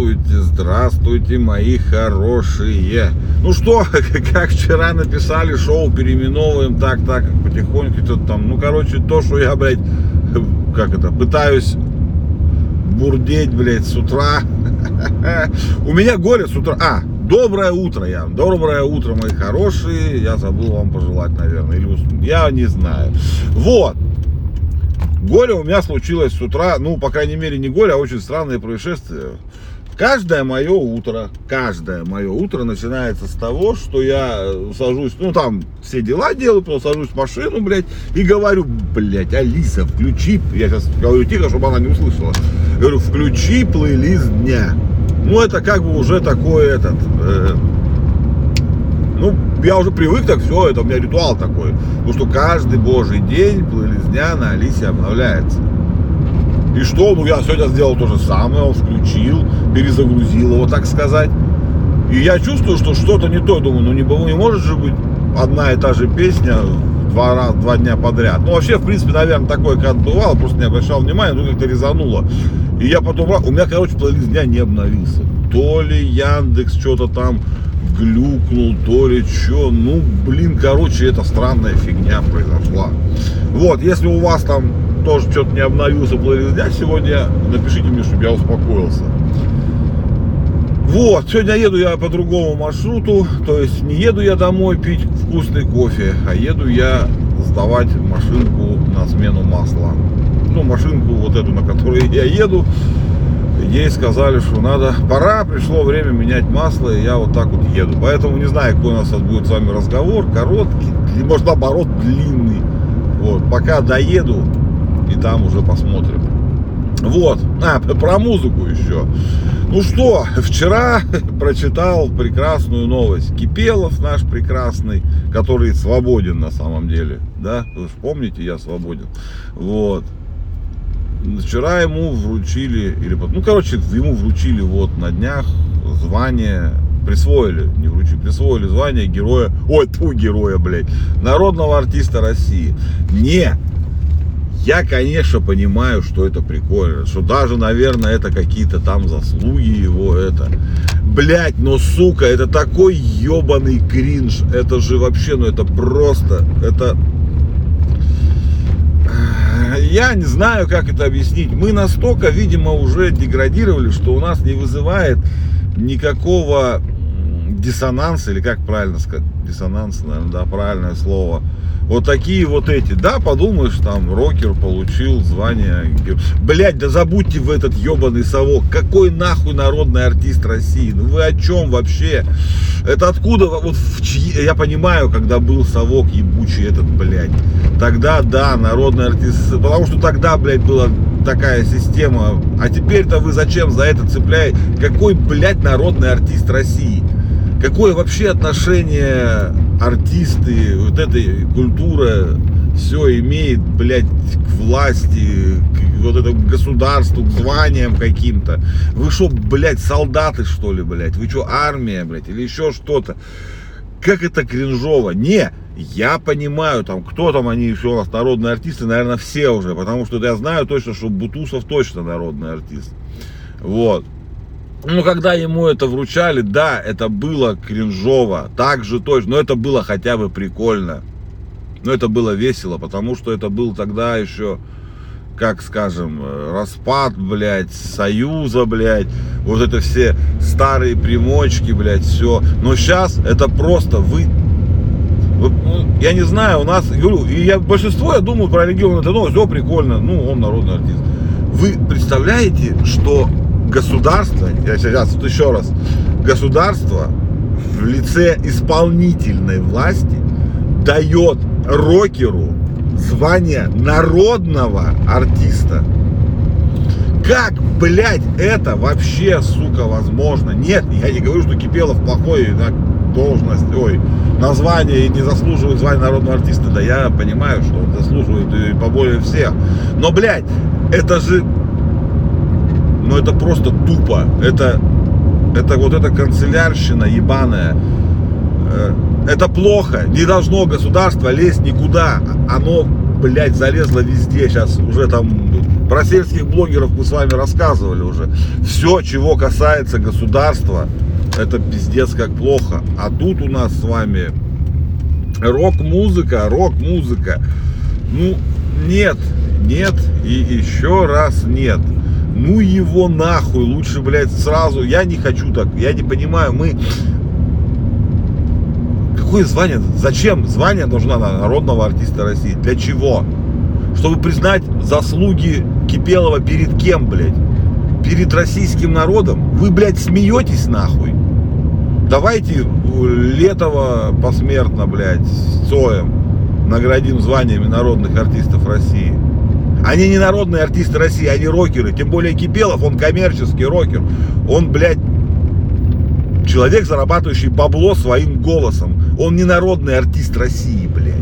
Здравствуйте, здравствуйте, мои хорошие. Ну что, как вчера написали, шоу переименовываем так, так, потихоньку что-то там. Ну, короче, то, что я, блядь, как это, пытаюсь бурдеть, блядь, с утра. У меня горе с утра. А, доброе утро, я. Доброе утро, мои хорошие. Я забыл вам пожелать, наверное. Или я не знаю. Вот. Горе у меня случилось с утра, ну, по крайней мере, не горе, а очень странное происшествие. Каждое мое утро, каждое мое утро начинается с того, что я сажусь, ну там все дела делаю, потом сажусь в машину, блядь, и говорю, блядь, Алиса, включи, я сейчас говорю тихо, чтобы она не услышала, говорю, включи плейлист дня. Ну это как бы уже такой этот, э, ну, я уже привык так, все, это у меня ритуал такой. Потому что каждый божий день плейлизня на Алисе обновляется. И что? Ну, я сегодня сделал то же самое, включил, перезагрузил его, так сказать. И я чувствую, что что-то не то. Думаю, ну не, не может же быть одна и та же песня два, раза, два дня подряд. Ну, вообще, в принципе, наверное, такое как бывало, просто не обращал внимания, но как-то резануло. И я потом, у меня, короче, плейлист дня не обновился. То ли Яндекс что-то там глюкнул, то ли что. Ну, блин, короче, это странная фигня произошла. Вот, если у вас там тоже что-то не обновился плейлист дня сегодня, напишите мне, чтобы я успокоился. Вот, сегодня еду я по другому маршруту, то есть не еду я домой пить вкусный кофе, а еду я сдавать машинку на смену масла. Ну, машинку вот эту, на которой я еду, ей сказали, что надо, пора, пришло время менять масло, и я вот так вот еду. Поэтому не знаю, какой у нас будет с вами разговор, короткий, может наоборот длинный. Вот, пока доеду, и там уже посмотрим. Вот, а, про музыку еще. Ну что, вчера прочитал прекрасную новость. Кипелов наш прекрасный, который свободен на самом деле. Да, вы же помните, я свободен. Вот. Вчера ему вручили, или, ну, короче, ему вручили вот на днях звание, присвоили, не вручили, присвоили звание героя, ой, ту героя, блядь, народного артиста России. Не, я, конечно, понимаю, что это прикольно, что даже, наверное, это какие-то там заслуги его, это, блять, но, сука, это такой ебаный кринж, это же вообще, ну, это просто, это, я не знаю, как это объяснить. Мы настолько, видимо, уже деградировали, что у нас не вызывает никакого диссонанса, или как правильно сказать, диссонанс, наверное, да, правильное слово. Вот такие вот эти, да, подумаешь, там, рокер получил звание. Блять, да забудьте в этот ебаный совок. Какой нахуй народный артист России? Ну вы о чем вообще? Это откуда, вот в чьи, я понимаю, когда был совок ебучий этот, блядь. Тогда, да, народный артист, потому что тогда, блядь, была такая система. А теперь-то вы зачем за это цепляете? Какой, блядь, народный артист России? Какое вообще отношение артисты, вот эта культура все имеет, блядь, к власти, к вот этому государству, к званиям каким-то. Вы что, блядь, солдаты, что ли, блядь? Вы что, армия, блядь, или еще что-то? Как это кринжово? Не, я понимаю, там, кто там они еще у нас народные артисты, наверное, все уже, потому что я знаю точно, что Бутусов точно народный артист. Вот. Ну, когда ему это вручали, да, это было кринжово, так же точно, но это было хотя бы прикольно. Но это было весело, потому что это был тогда еще, как скажем, распад, блядь, союза, блядь, вот это все старые примочки, блядь, все. Но сейчас это просто вы ну, я не знаю, у нас, и я большинство, я думаю, про регион это, ну, все прикольно, ну, он народный артист. Вы представляете, что государство, я сейчас вот еще раз, государство в лице исполнительной власти дает рокеру звание народного артиста. Как, блядь, это вообще, сука, возможно? Нет, я не говорю, что Кипелов плохой должность, ой, название и не заслуживает звания народного артиста. Да я понимаю, что он заслуживает и поболее всех. Но, блядь, это же но это просто тупо. Это, это вот эта канцелярщина ебаная. Э, это плохо. Не должно государство лезть никуда. Оно, блядь, залезло везде. Сейчас уже там Про сельских блогеров мы с вами рассказывали уже. Все, чего касается государства, это пиздец как плохо. А тут у нас с вами рок-музыка, рок-музыка. Ну, нет, нет и еще раз нет. Ну его нахуй, лучше, блядь, сразу. Я не хочу так, я не понимаю, мы... Какое звание? Зачем звание нужно народного артиста России? Для чего? Чтобы признать заслуги Кипелова перед кем, блядь? Перед российским народом? Вы, блядь, смеетесь нахуй? Давайте Летова посмертно, блядь, Цоем наградим званиями народных артистов России. Они не народные артисты России, они рокеры. Тем более Кипелов, он коммерческий рокер. Он, блядь, человек, зарабатывающий бабло своим голосом. Он не народный артист России, блядь.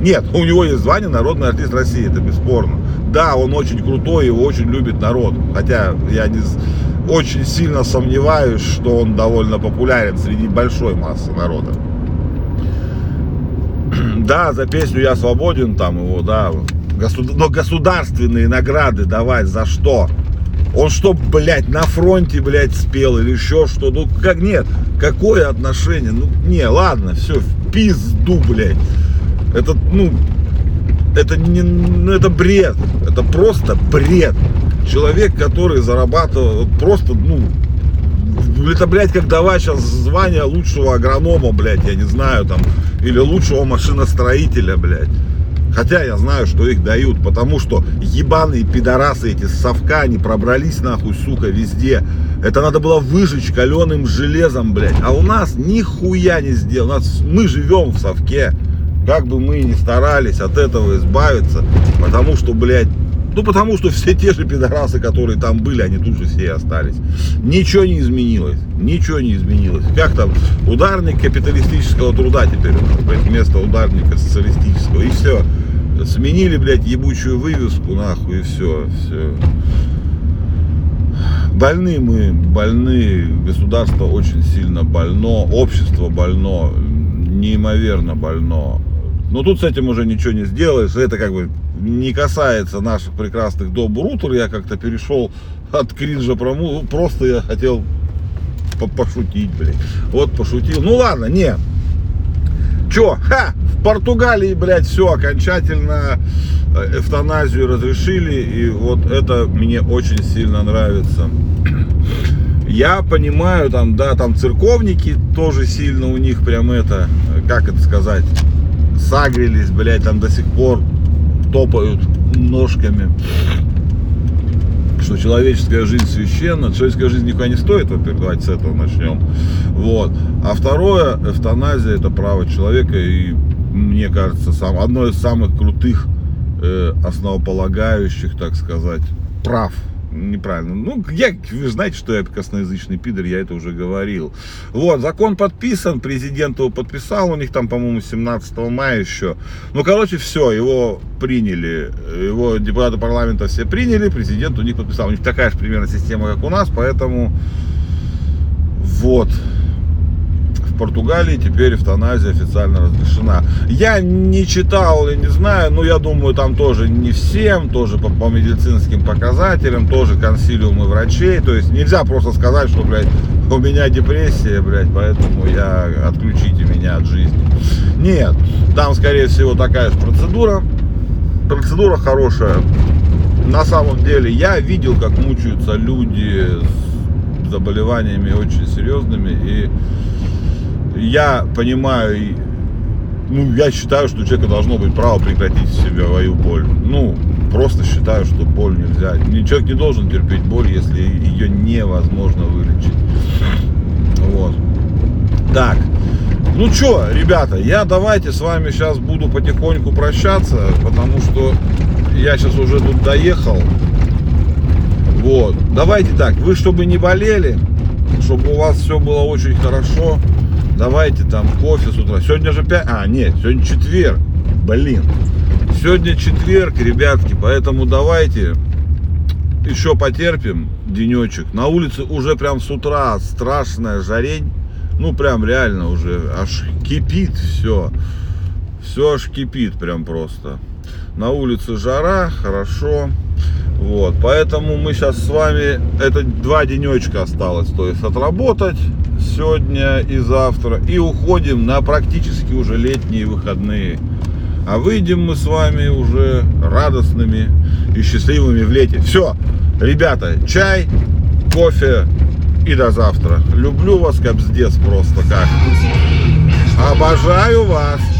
Нет, у него есть звание народный артист России, это бесспорно. Да, он очень крутой, его очень любит народ. Хотя я не, очень сильно сомневаюсь, что он довольно популярен среди большой массы народа. Да, за песню «Я свободен» там его, да, но государственные награды давать за что? Он что, блядь, на фронте, блядь, спел или еще что? Ну, как, нет, какое отношение? Ну, не, ладно, все, в пизду, блядь. Это, ну, это не, ну, это бред. Это просто бред. Человек, который зарабатывает, просто, ну, это, блядь, как давать сейчас звание лучшего агронома, блядь, я не знаю, там, или лучшего машиностроителя, блядь. Хотя я знаю, что их дают, потому что ебаные пидорасы эти с совка, они пробрались нахуй, сука, везде. Это надо было выжечь каленым железом, блядь. А у нас нихуя не сделано. Нас, мы живем в совке. Как бы мы ни старались от этого избавиться, потому что, блядь, ну, потому что все те же пидорасы, которые там были, они тут же все остались. Ничего не изменилось. Ничего не изменилось. Как там? Ударник капиталистического труда теперь, вместо ударника социалистического. И все. Сменили, блядь, ебучую вывеску, нахуй, и все. Все. Больны мы, больны. Государство очень сильно больно. Общество больно. Неимоверно больно. Но тут с этим уже ничего не сделаешь. Это как бы не касается наших прекрасных доб рутер. Я как-то перешел от кринжа про ну, Просто я хотел пошутить, блядь. Вот пошутил. Ну ладно, не. Чё? Ха! В Португалии, блядь, все окончательно э, эвтаназию разрешили. И вот это мне очень сильно нравится. Я понимаю, там, да, там церковники тоже сильно у них прям это, как это сказать, сагрились, блядь, там до сих пор топают ножками, что человеческая жизнь священна. Человеческая жизнь никуда не стоит, во-первых, давайте с этого начнем. Вот. А второе, эвтаназия это право человека и мне кажется, сам, одно из самых крутых, э, основополагающих, так сказать, прав неправильно. Ну, я, вы знаете, что я косноязычный пидор, я это уже говорил. Вот, закон подписан, президент его подписал, у них там, по-моему, 17 мая еще. Ну, короче, все, его приняли, его депутаты парламента все приняли, президент у них подписал. У них такая же примерно система, как у нас, поэтому вот. Португалии теперь эвтаназия официально разрешена. Я не читал и не знаю, но я думаю, там тоже не всем, тоже по, по медицинским показателям, тоже консилиумы врачей. То есть нельзя просто сказать, что, блядь, у меня депрессия, блядь, поэтому я отключите меня от жизни. Нет, там, скорее всего, такая же процедура. Процедура хорошая. На самом деле, я видел, как мучаются люди с заболеваниями очень серьезными и я понимаю, ну, я считаю, что у человека должно быть право прекратить свою боль. Ну, просто считаю, что боль нельзя. Человек не должен терпеть боль, если ее невозможно вылечить. Вот. Так. Ну что, ребята, я давайте с вами сейчас буду потихоньку прощаться, потому что я сейчас уже тут доехал. Вот. Давайте так, вы чтобы не болели, чтобы у вас все было очень хорошо, давайте там кофе с утра. Сегодня же 5, а, нет, сегодня четверг, блин. Сегодня четверг, ребятки, поэтому давайте еще потерпим денечек. На улице уже прям с утра страшная жарень. Ну, прям реально уже аж кипит все. Все аж кипит прям просто. На улице жара, хорошо. Вот, поэтому мы сейчас с вами, это два денечка осталось, то есть отработать сегодня и завтра, и уходим на практически уже летние выходные. А выйдем мы с вами уже радостными и счастливыми в лете. Все, ребята, чай, кофе и до завтра. Люблю вас, капздец, просто как. Обожаю вас.